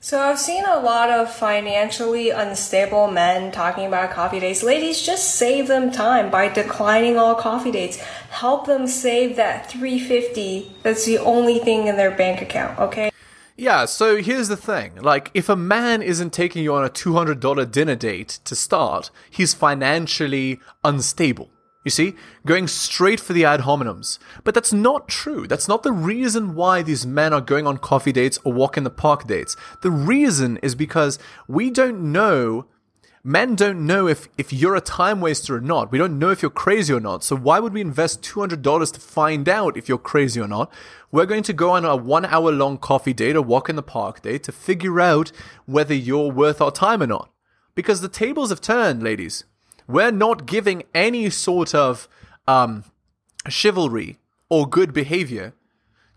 So I've seen a lot of financially unstable men talking about coffee dates. Ladies, just save them time by declining all coffee dates. Help them save that 350 that's the only thing in their bank account, okay? Yeah, so here's the thing. Like, if a man isn't taking you on a $200 dinner date to start, he's financially unstable. You see, going straight for the ad hominems. But that's not true. That's not the reason why these men are going on coffee dates or walk in the park dates. The reason is because we don't know men don't know if, if you're a time waster or not. We don't know if you're crazy or not. So why would we invest $200 to find out if you're crazy or not? We're going to go on a one hour long coffee date or walk in the park date to figure out whether you're worth our time or not. Because the tables have turned, ladies. We're not giving any sort of um, chivalry or good behavior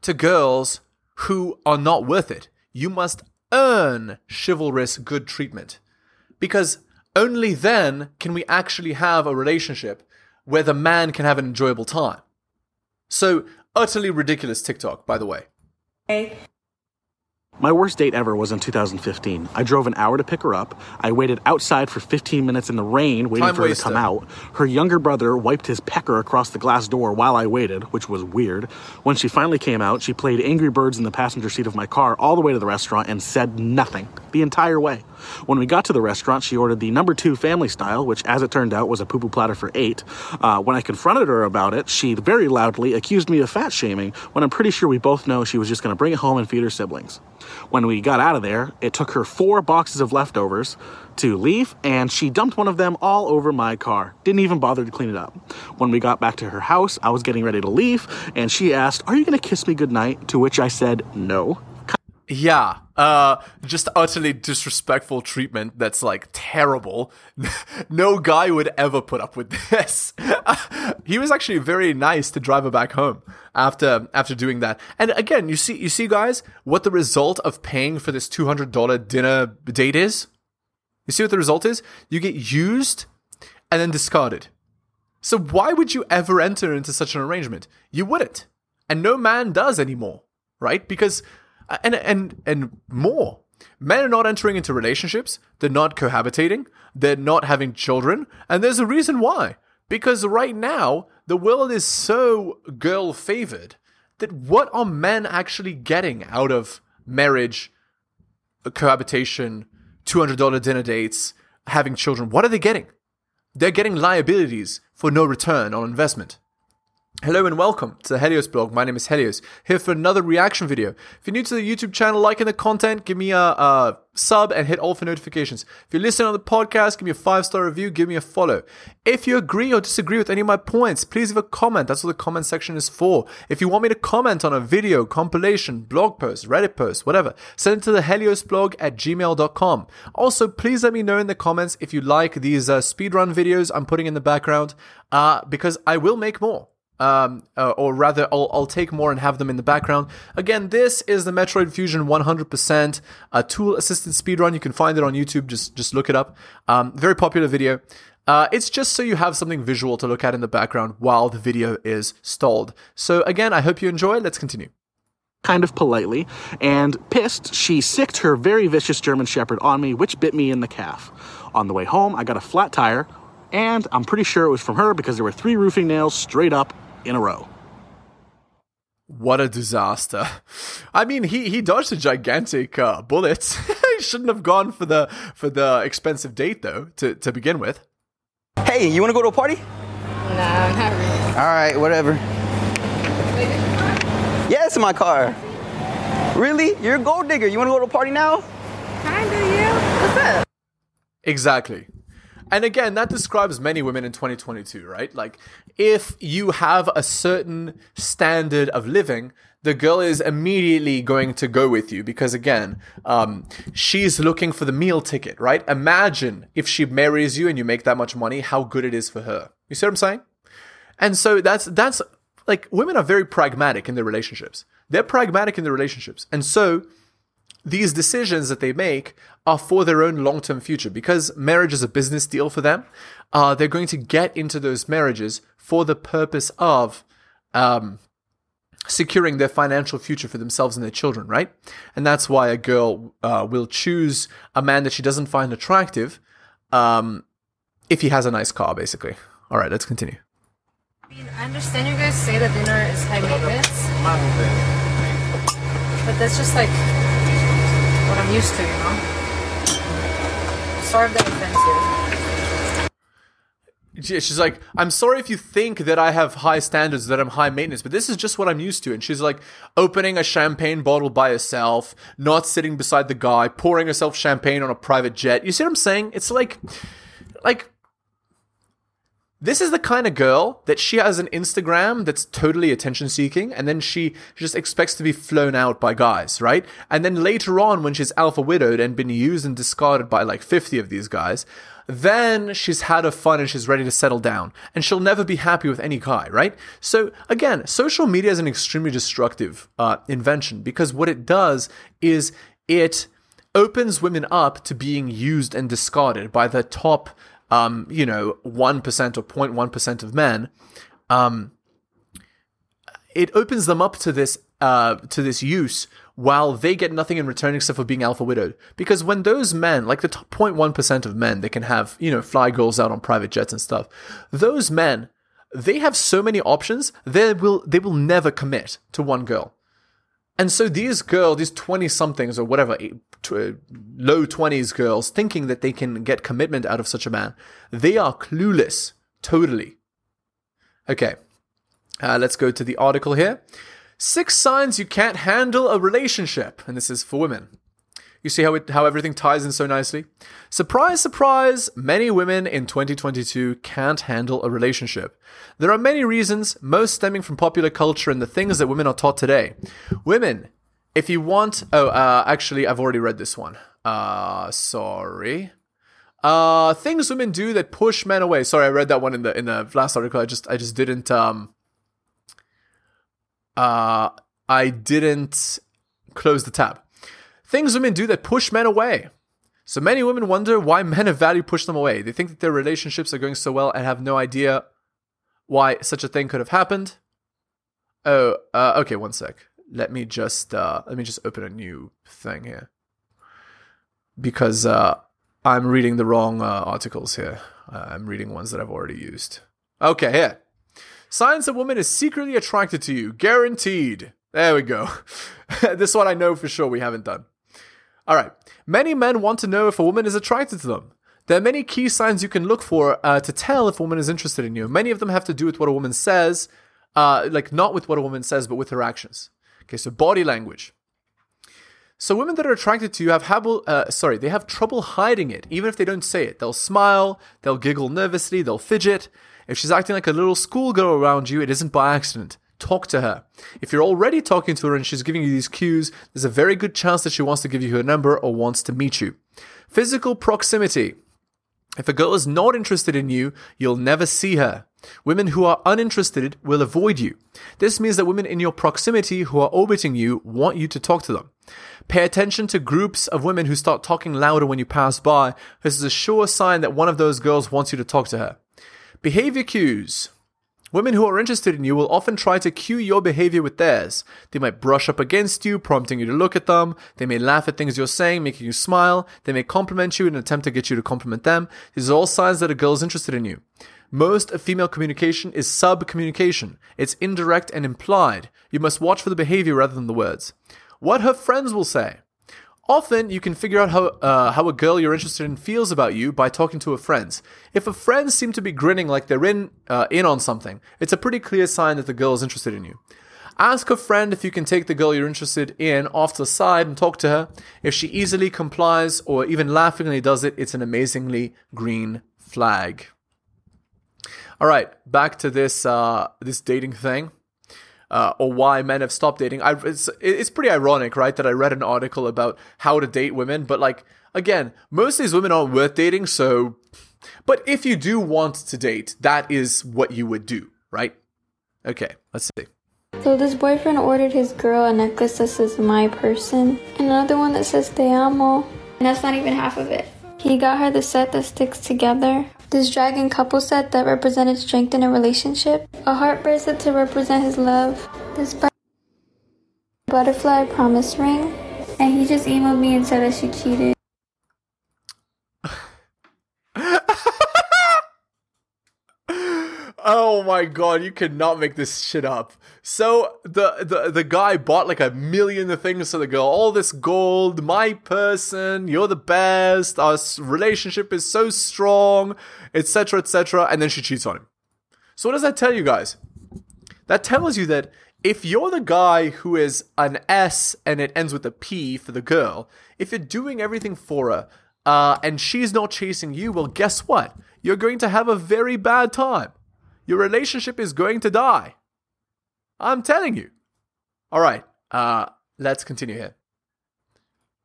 to girls who are not worth it. You must earn chivalrous good treatment. Because only then can we actually have a relationship where the man can have an enjoyable time. So, utterly ridiculous TikTok, by the way. Okay. My worst date ever was in 2015. I drove an hour to pick her up. I waited outside for 15 minutes in the rain waiting Time for her to come out. Her younger brother wiped his pecker across the glass door while I waited, which was weird. When she finally came out, she played Angry Birds in the passenger seat of my car all the way to the restaurant and said nothing the entire way. When we got to the restaurant, she ordered the number two family style, which, as it turned out, was a poo poo platter for eight. Uh, when I confronted her about it, she very loudly accused me of fat shaming when I'm pretty sure we both know she was just going to bring it home and feed her siblings. When we got out of there, it took her four boxes of leftovers to leave, and she dumped one of them all over my car. Didn't even bother to clean it up. When we got back to her house, I was getting ready to leave, and she asked, Are you going to kiss me goodnight? To which I said, No. Yeah, uh, just utterly disrespectful treatment that's like terrible. no guy would ever put up with this. he was actually very nice to drive her back home after after doing that. And again, you see, you see, guys, what the result of paying for this two hundred dollar dinner date is. You see what the result is? You get used and then discarded. So why would you ever enter into such an arrangement? You wouldn't, and no man does anymore, right? Because Uh, and and and more. Men are not entering into relationships. They're not cohabitating. They're not having children, and there's a reason why. Because right now the world is so girl favored that what are men actually getting out of marriage, cohabitation, two hundred dollar dinner dates, having children? What are they getting? They're getting liabilities for no return on investment. Hello and welcome to the Helios blog. My name is Helios, here for another reaction video. If you're new to the YouTube channel, liking the content, give me a, a sub and hit all for notifications. If you're listening on the podcast, give me a five star review, give me a follow. If you agree or disagree with any of my points, please leave a comment. That's what the comment section is for. If you want me to comment on a video, compilation, blog post, Reddit post, whatever, send it to the heliosblog at gmail.com. Also, please let me know in the comments if you like these uh, speedrun videos I'm putting in the background, uh, because I will make more um, uh, or rather, I'll, I'll take more and have them in the background. Again, this is the Metroid Fusion 100% uh, tool assisted speedrun. You can find it on YouTube. Just just look it up. Um, very popular video. Uh, it's just so you have something visual to look at in the background while the video is stalled. So again, I hope you enjoy. Let's continue. kind of politely, and pissed, she sicked her very vicious German Shepherd on me, which bit me in the calf. On the way home, I got a flat tire, and I'm pretty sure it was from her because there were three roofing nails straight up in a row. What a disaster! I mean, he he dodged a gigantic uh, bullet. he shouldn't have gone for the for the expensive date though to to begin with. Hey, you wanna go to a party? Nah, not really. All right, whatever. Yeah, it's in my car. Really? You're a gold digger. You wanna go to a party now? Kinda, yeah. What's up? Exactly. And again, that describes many women in 2022, right? Like, if you have a certain standard of living, the girl is immediately going to go with you because, again, um, she's looking for the meal ticket, right? Imagine if she marries you and you make that much money, how good it is for her. You see what I'm saying? And so that's that's like women are very pragmatic in their relationships. They're pragmatic in their relationships, and so these decisions that they make are for their own long term future because marriage is a business deal for them. Uh, they're going to get into those marriages for the purpose of um, securing their financial future for themselves and their children, right? And that's why a girl uh, will choose a man that she doesn't find attractive um, if he has a nice car, basically. All right, let's continue. I mean, I understand you guys say that dinner is high maintenance, but that's just like what I'm used to, you know? Sorry if that offends you. She's like, I'm sorry if you think that I have high standards, that I'm high maintenance, but this is just what I'm used to. And she's like, opening a champagne bottle by herself, not sitting beside the guy, pouring herself champagne on a private jet. You see what I'm saying? It's like, like, this is the kind of girl that she has an Instagram that's totally attention seeking, and then she just expects to be flown out by guys, right? And then later on, when she's alpha widowed and been used and discarded by like 50 of these guys, then she's had her fun and she's ready to settle down. And she'll never be happy with any guy, right? So again, social media is an extremely destructive uh, invention because what it does is it opens women up to being used and discarded by the top, um, you know, 1% or 0.1% of men. Um, it opens them up to this, uh, to this use while they get nothing in return except for being alpha widowed. Because when those men, like the top 0.1% of men, they can have, you know, fly girls out on private jets and stuff. Those men, they have so many options, they will, they will never commit to one girl. And so these girls, these 20 somethings or whatever, eh, uh, low 20s girls, thinking that they can get commitment out of such a man, they are clueless. Totally. Okay. Uh, let's go to the article here. Six signs you can't handle a relationship. And this is for women. You see how it, how everything ties in so nicely? Surprise, surprise, many women in 2022 can't handle a relationship. There are many reasons, most stemming from popular culture and the things that women are taught today. Women, if you want, oh, uh, actually, I've already read this one. Uh, sorry. Uh, things women do that push men away. Sorry, I read that one in the in the last article. I just I just didn't um. Uh, I didn't close the tab. Things women do that push men away. So many women wonder why men of value push them away. They think that their relationships are going so well and have no idea why such a thing could have happened. Oh, uh, okay, one sec. Let me just uh, let me just open a new thing here because uh, I'm reading the wrong uh, articles here. Uh, I'm reading ones that I've already used. Okay, here. Signs a woman is secretly attracted to you, guaranteed. There we go. this one I know for sure we haven't done. All right. Many men want to know if a woman is attracted to them. There are many key signs you can look for uh, to tell if a woman is interested in you. Many of them have to do with what a woman says, uh, like not with what a woman says, but with her actions. Okay, so body language. So women that are attracted to you have habl- uh, sorry, they have trouble hiding it, even if they don't say it. They'll smile, they'll giggle nervously, they'll fidget. If she's acting like a little schoolgirl around you, it isn't by accident. Talk to her. If you're already talking to her and she's giving you these cues, there's a very good chance that she wants to give you her number or wants to meet you. Physical proximity. If a girl is not interested in you, you'll never see her. Women who are uninterested will avoid you. This means that women in your proximity who are orbiting you want you to talk to them. Pay attention to groups of women who start talking louder when you pass by. This is a sure sign that one of those girls wants you to talk to her. Behavior cues. Women who are interested in you will often try to cue your behavior with theirs. They might brush up against you, prompting you to look at them. They may laugh at things you're saying, making you smile. They may compliment you in an attempt to get you to compliment them. These are all signs that a girl is interested in you. Most of female communication is sub communication. It's indirect and implied. You must watch for the behavior rather than the words. What her friends will say. Often, you can figure out how, uh, how a girl you're interested in feels about you by talking to her friends. If her friends seem to be grinning like they're in, uh, in on something, it's a pretty clear sign that the girl is interested in you. Ask a friend if you can take the girl you're interested in off to the side and talk to her. If she easily complies or even laughingly does it, it's an amazingly green flag. All right, back to this uh, this dating thing uh, or why men have stopped dating. I, it's, it's pretty ironic, right? That I read an article about how to date women, but like, again, most of these women aren't worth dating, so. But if you do want to date, that is what you would do, right? Okay, let's see. So this boyfriend ordered his girl a necklace that says my person and another one that says te amo. And that's not even half of it. He got her the set that sticks together. This dragon couple set that represented strength in a relationship. A heart bracelet to represent his love. This butterfly promise ring, and he just emailed me and said that she cheated. Oh my god, you cannot make this shit up. So the the the guy bought like a million of things to the girl, all this gold, my person, you're the best, our relationship is so strong, etc. etc. and then she cheats on him. So what does that tell you guys? That tells you that if you're the guy who is an S and it ends with a P for the girl, if you're doing everything for her, uh, and she's not chasing you, well, guess what? You're going to have a very bad time. Your relationship is going to die. I'm telling you. All right, uh, let's continue here.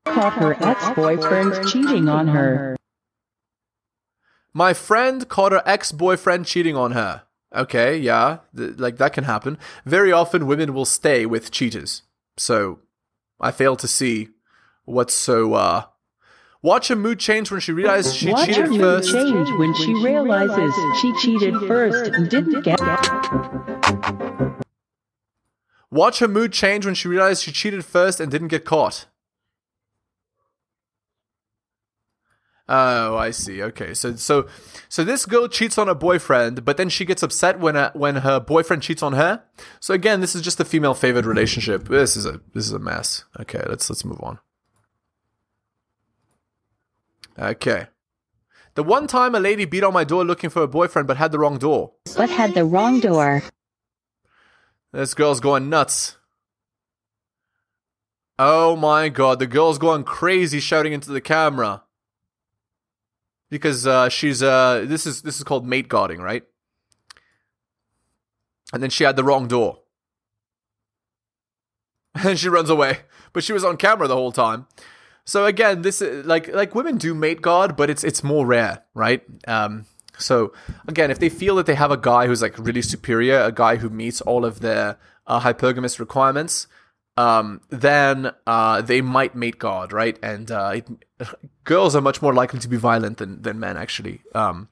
caught her ex-boyfriend cheating on her. My friend caught her ex boyfriend cheating on her. Okay, yeah, th- like that can happen. Very often, women will stay with cheaters. So, I fail to see what's so. uh Watch her mood change when she realizes she Watch her cheated mood first. change when she realizes she cheated first and didn't get Watch her mood change when she realized she cheated first and didn't get caught. Oh, I see. Okay, so so so this girl cheats on her boyfriend, but then she gets upset when uh, when her boyfriend cheats on her. So again, this is just a female favored relationship. This is a this is a mess. Okay, let's let's move on. Okay. The one time a lady beat on my door looking for a boyfriend but had the wrong door. but had the wrong door. This girl's going nuts. Oh my god, the girl's going crazy shouting into the camera. Because uh, she's uh this is this is called mate guarding, right? And then she had the wrong door. And she runs away. But she was on camera the whole time. So again, this is like like women do mate guard, but it's it's more rare, right? Um, so again, if they feel that they have a guy who's like really superior, a guy who meets all of their uh, hypergamous requirements, um, then uh, they might mate guard, right? And uh, it, girls are much more likely to be violent than than men, actually. Um,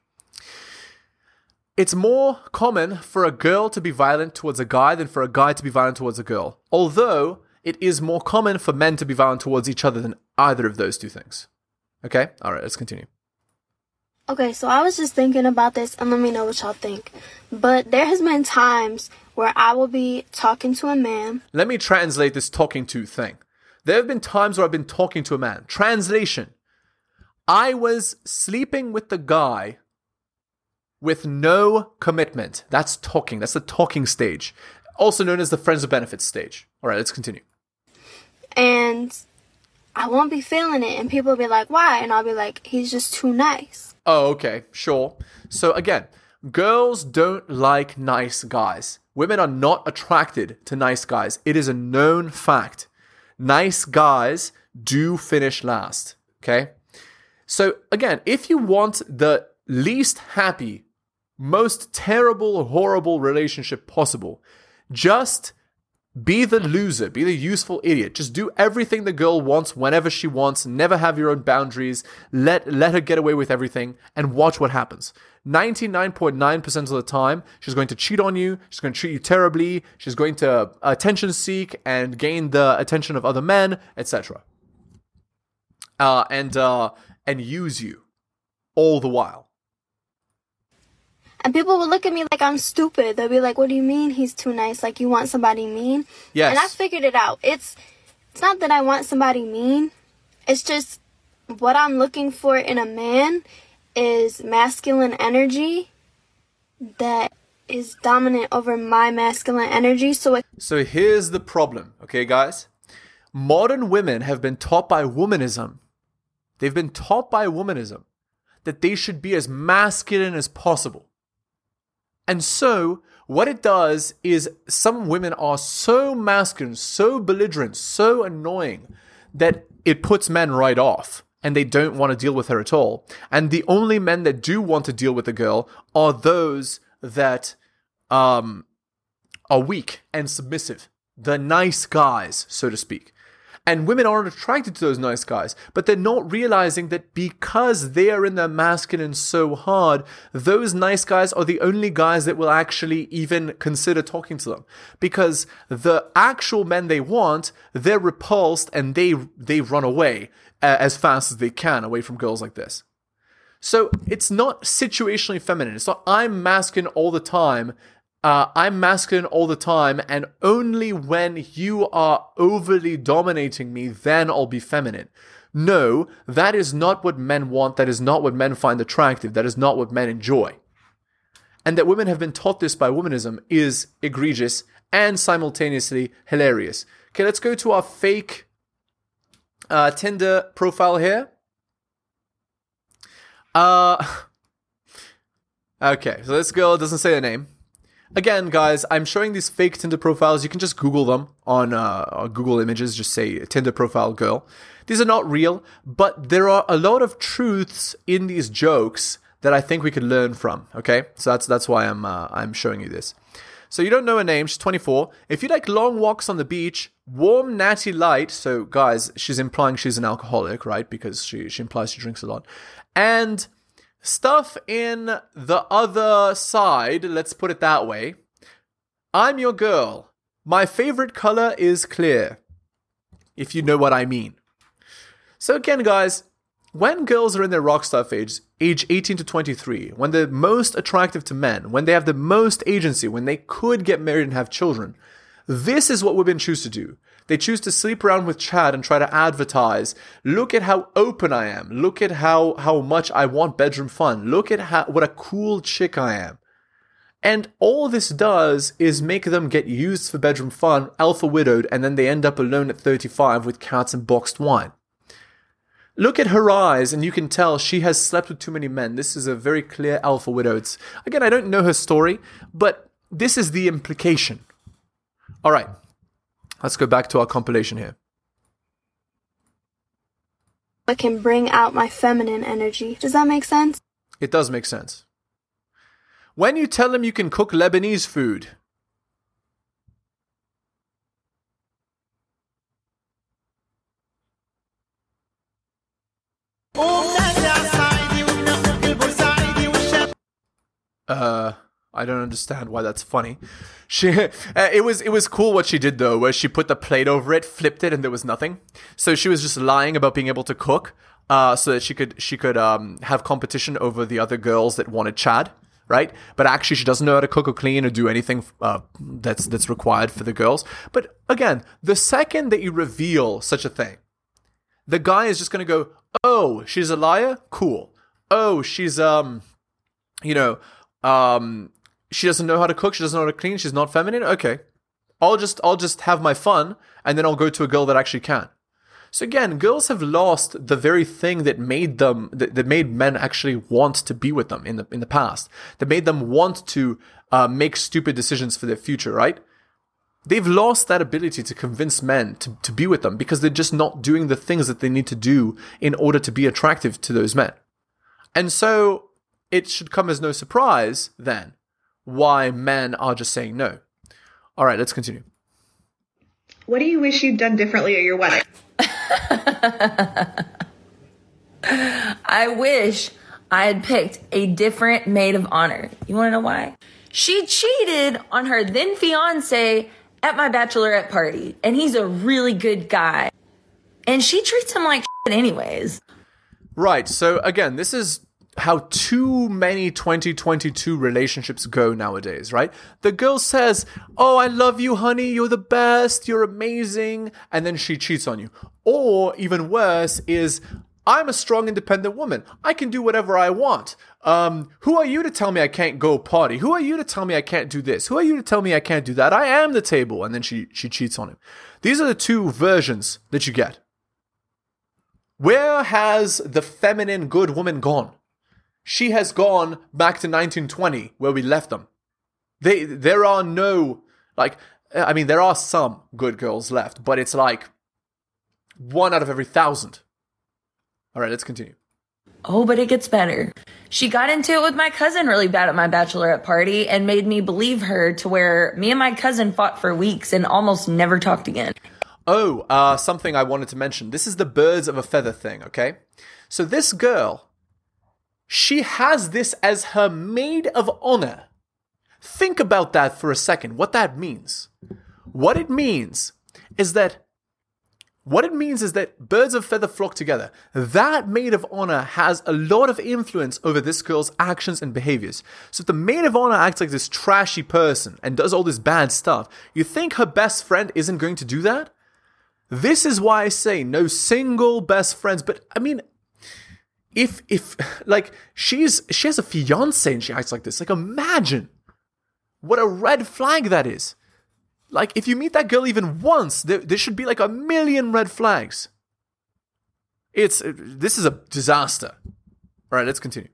it's more common for a girl to be violent towards a guy than for a guy to be violent towards a girl. Although it is more common for men to be violent towards each other than either of those two things. Okay? All right, let's continue. Okay, so I was just thinking about this and let me know what y'all think. But there has been times where I will be talking to a man. Let me translate this talking to thing. There have been times where I've been talking to a man. Translation I was sleeping with the guy with no commitment. That's talking. That's the talking stage, also known as the friends of benefits stage. All right, let's continue. and I won't be feeling it, and people will be like, "Why?" And I'll be like, "He's just too nice." Oh, okay, sure. So again, girls don't like nice guys. Women are not attracted to nice guys. It is a known fact. Nice guys do finish last. Okay? So again, if you want the least happy, most terrible, horrible relationship possible, just be the loser, be the useful idiot. Just do everything the girl wants whenever she wants. Never have your own boundaries. Let let her get away with everything and watch what happens. 99.9% of the time, she's going to cheat on you. She's going to treat you terribly. She's going to attention seek and gain the attention of other men, etc. Uh, and uh, and use you all the while. And people will look at me like I'm stupid. They'll be like, "What do you mean he's too nice? Like you want somebody mean?" Yes. And I figured it out. It's it's not that I want somebody mean. It's just what I'm looking for in a man is masculine energy that is dominant over my masculine energy. So it So here's the problem, okay, guys? Modern women have been taught by womanism. They've been taught by womanism that they should be as masculine as possible. And so, what it does is some women are so masculine, so belligerent, so annoying that it puts men right off and they don't want to deal with her at all. And the only men that do want to deal with the girl are those that um, are weak and submissive, the nice guys, so to speak. And women aren't attracted to those nice guys, but they're not realizing that because they are in their masculine so hard, those nice guys are the only guys that will actually even consider talking to them. Because the actual men they want, they're repulsed and they they run away uh, as fast as they can away from girls like this. So it's not situationally feminine. It's not I'm masculine all the time. Uh, I'm masculine all the time, and only when you are overly dominating me, then I'll be feminine. No, that is not what men want. That is not what men find attractive. That is not what men enjoy. And that women have been taught this by womanism is egregious and simultaneously hilarious. Okay, let's go to our fake uh, Tinder profile here. Uh, okay, so this girl doesn't say her name. Again, guys, I'm showing these fake Tinder profiles. You can just Google them on, uh, Google Images. Just say Tinder profile girl. These are not real, but there are a lot of truths in these jokes that I think we could learn from. Okay, so that's that's why I'm uh, I'm showing you this. So you don't know her name. She's 24. If you like long walks on the beach, warm natty light. So guys, she's implying she's an alcoholic, right? Because she she implies she drinks a lot, and stuff in the other side. Let's put it that way. I'm your girl. My favorite color is clear. If you know what I mean. So again, guys, when girls are in their rock rockstar phase, age 18 to 23, when they're most attractive to men, when they have the most agency, when they could get married and have children, this is what women choose to do. They choose to sleep around with Chad and try to advertise. Look at how open I am. Look at how, how much I want bedroom fun. Look at how, what a cool chick I am. And all this does is make them get used for bedroom fun, alpha widowed, and then they end up alone at 35 with cats and boxed wine. Look at her eyes, and you can tell she has slept with too many men. This is a very clear alpha widow. It's, again, I don't know her story, but this is the implication. All right, let's go back to our compilation here. I can bring out my feminine energy. Does that make sense? It does make sense. When you tell him you can cook Lebanese food, uh I don't understand why that's funny. She, uh, it was it was cool what she did though, where she put the plate over it, flipped it, and there was nothing. So she was just lying about being able to cook, uh, so that she could she could um have competition over the other girls that wanted Chad, right? But actually, she doesn't know how to cook or clean or do anything uh, that's that's required for the girls. But again, the second that you reveal such a thing, the guy is just gonna go, "Oh, she's a liar. Cool. Oh, she's um, you know." Um, she doesn't know how to cook, she doesn't know how to clean, she's not feminine. Okay. I'll just I'll just have my fun and then I'll go to a girl that actually can. So again, girls have lost the very thing that made them that, that made men actually want to be with them in the in the past. That made them want to uh, make stupid decisions for their future, right? They've lost that ability to convince men to, to be with them because they're just not doing the things that they need to do in order to be attractive to those men. And so it should come as no surprise then why men are just saying no. All right, let's continue. What do you wish you'd done differently at your wedding? I wish I had picked a different maid of honor. You want to know why? She cheated on her then fiance at my bachelorette party, and he's a really good guy. And she treats him like shit anyways. Right. So again, this is how too many 2022 relationships go nowadays, right? The girl says, Oh, I love you, honey. You're the best. You're amazing. And then she cheats on you. Or even worse is, I'm a strong, independent woman. I can do whatever I want. Um, who are you to tell me I can't go party? Who are you to tell me I can't do this? Who are you to tell me I can't do that? I am the table. And then she, she cheats on him. These are the two versions that you get. Where has the feminine good woman gone? She has gone back to 1920 where we left them. They there are no like I mean there are some good girls left, but it's like one out of every thousand. All right, let's continue. Oh, but it gets better. She got into it with my cousin really bad at my bachelorette party and made me believe her to where me and my cousin fought for weeks and almost never talked again. Oh, uh, something I wanted to mention. This is the birds of a feather thing, okay? So this girl, she has this as her maid of honor. Think about that for a second, what that means. What it means is that what it means is that birds of feather flock together. That maid of honor has a lot of influence over this girl's actions and behaviors. So if the maid of honor acts like this trashy person and does all this bad stuff, you think her best friend isn't going to do that? This is why I say no single best friends. But I mean, if if like she's she has a fiance and she acts like this, like imagine what a red flag that is. Like if you meet that girl even once, there, there should be like a million red flags. It's this is a disaster. All right, let's continue.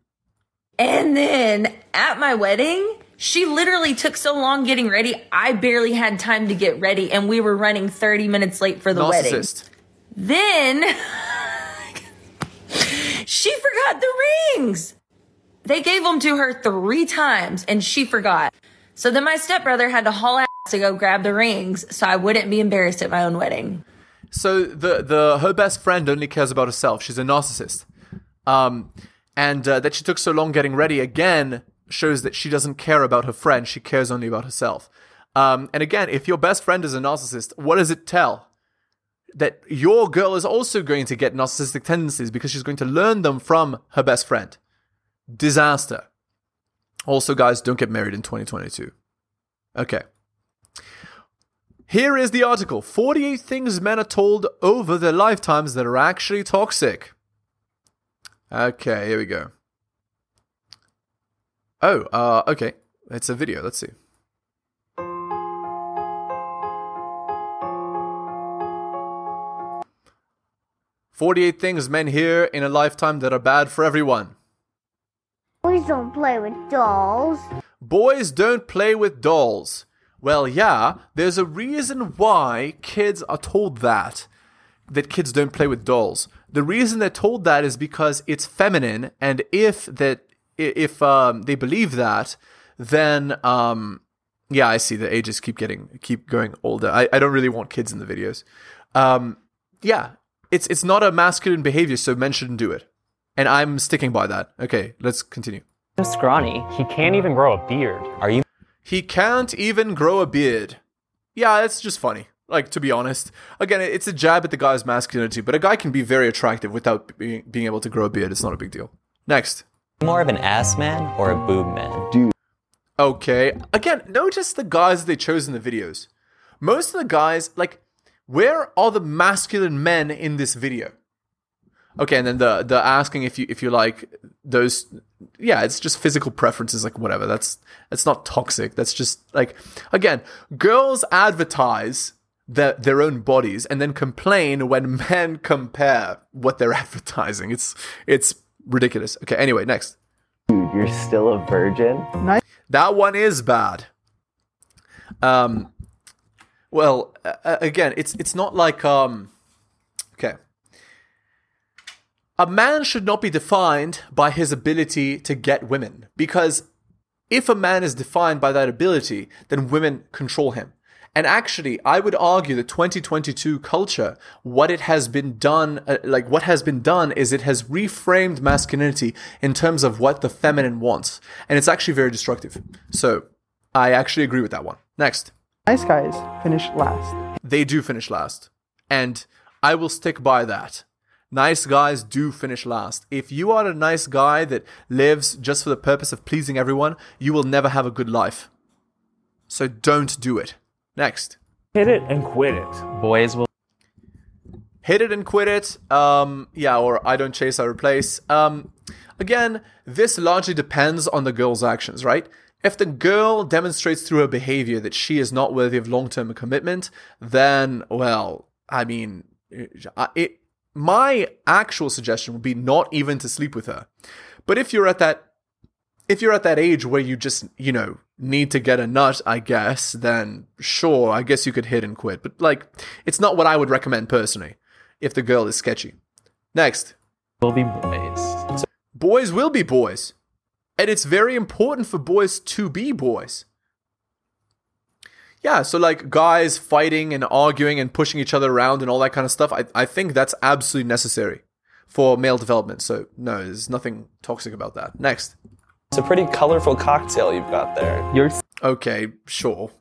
And then at my wedding, she literally took so long getting ready. I barely had time to get ready, and we were running 30 minutes late for the wedding. Then she forgot the rings. They gave them to her three times, and she forgot. So then my stepbrother had to haul ass to go grab the rings so I wouldn't be embarrassed at my own wedding. So the the her best friend only cares about herself. She's a narcissist. Um, and uh, that she took so long getting ready again shows that she doesn't care about her friend. She cares only about herself. Um, and again, if your best friend is a narcissist, what does it tell? That your girl is also going to get narcissistic tendencies because she's going to learn them from her best friend. Disaster. Also, guys, don't get married in 2022. Okay. Here is the article 48 things men are told over their lifetimes that are actually toxic. Okay, here we go. Oh, uh, okay. It's a video. Let's see. Forty-eight things men hear in a lifetime that are bad for everyone. Boys don't play with dolls. Boys don't play with dolls. Well, yeah, there's a reason why kids are told that. That kids don't play with dolls. The reason they're told that is because it's feminine, and if that if um, they believe that, then um, yeah, I see the ages keep getting keep going older. I, I don't really want kids in the videos. Um, yeah, it's it's not a masculine behavior, so men shouldn't do it. And I'm sticking by that. Okay, let's continue. scrawny. He can't even grow a beard. Are you? He can't even grow a beard. Yeah, it's just funny. Like to be honest, again, it's a jab at the guy's masculinity, but a guy can be very attractive without being, being able to grow a beard. It's not a big deal. Next. More of an ass man or a boob man? Dude. Okay. Again, notice the guys they chose in the videos. Most of the guys, like, where are the masculine men in this video? Okay, and then the the asking if you if you like those yeah, it's just physical preferences, like whatever. That's that's not toxic. That's just like again, girls advertise their their own bodies and then complain when men compare what they're advertising. It's it's ridiculous. Okay, anyway, next. Dude, you're still a virgin? Nice. That one is bad. Um, well, uh, again, it's it's not like um, okay. A man should not be defined by his ability to get women because if a man is defined by that ability, then women control him. And actually, I would argue that 2022 culture, what it has been done, uh, like what has been done is it has reframed masculinity in terms of what the feminine wants. And it's actually very destructive. So I actually agree with that one. Next. Nice guys finish last. They do finish last. And I will stick by that. Nice guys do finish last. If you are a nice guy that lives just for the purpose of pleasing everyone, you will never have a good life. So don't do it. Next. Hit it and quit it. Boys will hit it and quit it. Um, yeah, or I don't chase, I replace. Um, again, this largely depends on the girl's actions, right? If the girl demonstrates through her behavior that she is not worthy of long-term commitment, then, well, I mean, uh, it, my actual suggestion would be not even to sleep with her. But if you're at that if you're at that age where you just, you know, need to get a nut, I guess, then sure, I guess you could hit and quit. But like, it's not what I would recommend personally if the girl is sketchy. Next. Will be boys. Boys will be boys. And it's very important for boys to be boys. Yeah, so like guys fighting and arguing and pushing each other around and all that kind of stuff, I, I think that's absolutely necessary for male development. So, no, there's nothing toxic about that. Next. It's a pretty colorful cocktail you've got there. You're Okay, sure.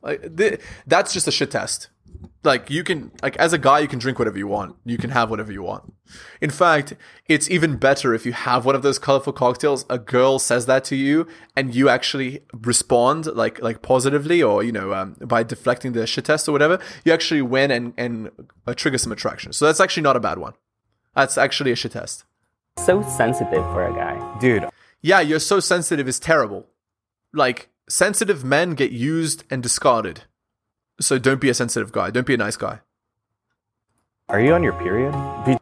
That's just a shit test. Like you can like as a guy you can drink whatever you want. You can have whatever you want. In fact, it's even better if you have one of those colorful cocktails, a girl says that to you and you actually respond like like positively or you know um, by deflecting the shit test or whatever, you actually win and and uh, trigger some attraction. So that's actually not a bad one. That's actually a shit test. So sensitive for a guy. Dude. Yeah, you're so sensitive is terrible. Like sensitive men get used and discarded. So don't be a sensitive guy. Don't be a nice guy. Are you on your period? Be-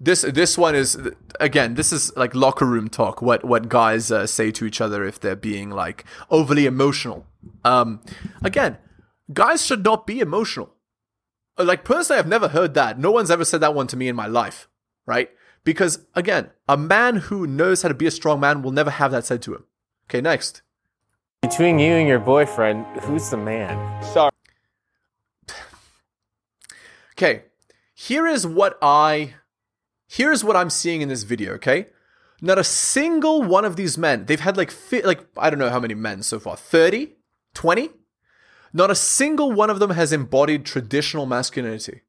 This this one is again. This is like locker room talk. What what guys uh, say to each other if they're being like overly emotional. Um, again, guys should not be emotional. Uh, Like personally, I've never heard that. No one's ever said that one to me in my life, right? Because again, a man who knows how to be a strong man will never have that said to him. Okay, next. Between you and your boyfriend, who's the man? Sorry. Okay, here is what I here's what I'm seeing in this video, okay? Not a single one of these men, they've had like fi- like I don't know how many men so far. 30? 20? Not a single one of them has embodied traditional masculinity.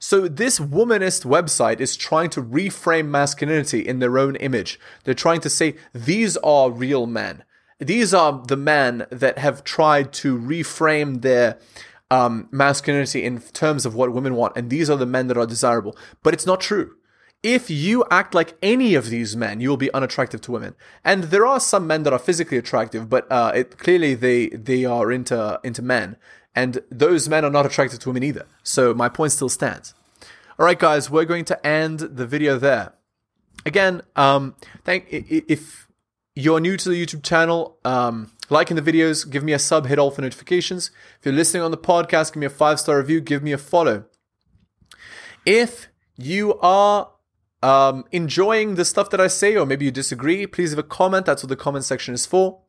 So this womanist website is trying to reframe masculinity in their own image. They're trying to say these are real men. These are the men that have tried to reframe their um, masculinity in terms of what women want, and these are the men that are desirable. But it's not true. If you act like any of these men, you will be unattractive to women. And there are some men that are physically attractive, but uh, it clearly they they are into into men, and those men are not attracted to women either. So my point still stands. All right, guys, we're going to end the video there. Again, um, thank if you're new to the YouTube channel, um, liking the videos, give me a sub, hit all for notifications. If you're listening on the podcast, give me a five star review, give me a follow. If you are um, enjoying the stuff that I say, or maybe you disagree, please leave a comment. That's what the comment section is for.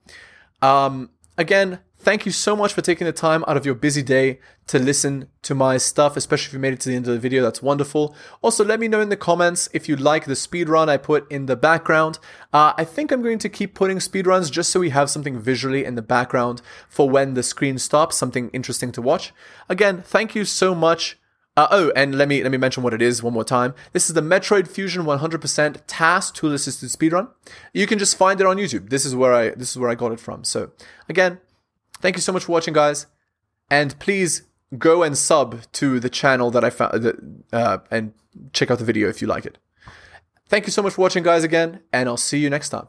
Um, again, thank you so much for taking the time out of your busy day to listen to my stuff, especially if you made it to the end of the video. That's wonderful. Also, let me know in the comments if you like the speed run I put in the background. Uh, I think I'm going to keep putting speed runs just so we have something visually in the background for when the screen stops, something interesting to watch. Again, thank you so much. Uh, oh, and let me let me mention what it is one more time. This is the Metroid Fusion 100% task tool assisted speedrun. You can just find it on YouTube. This is where I this is where I got it from. So again, thank you so much for watching, guys, and please go and sub to the channel that I found uh, and check out the video if you like it. Thank you so much for watching, guys, again, and I'll see you next time.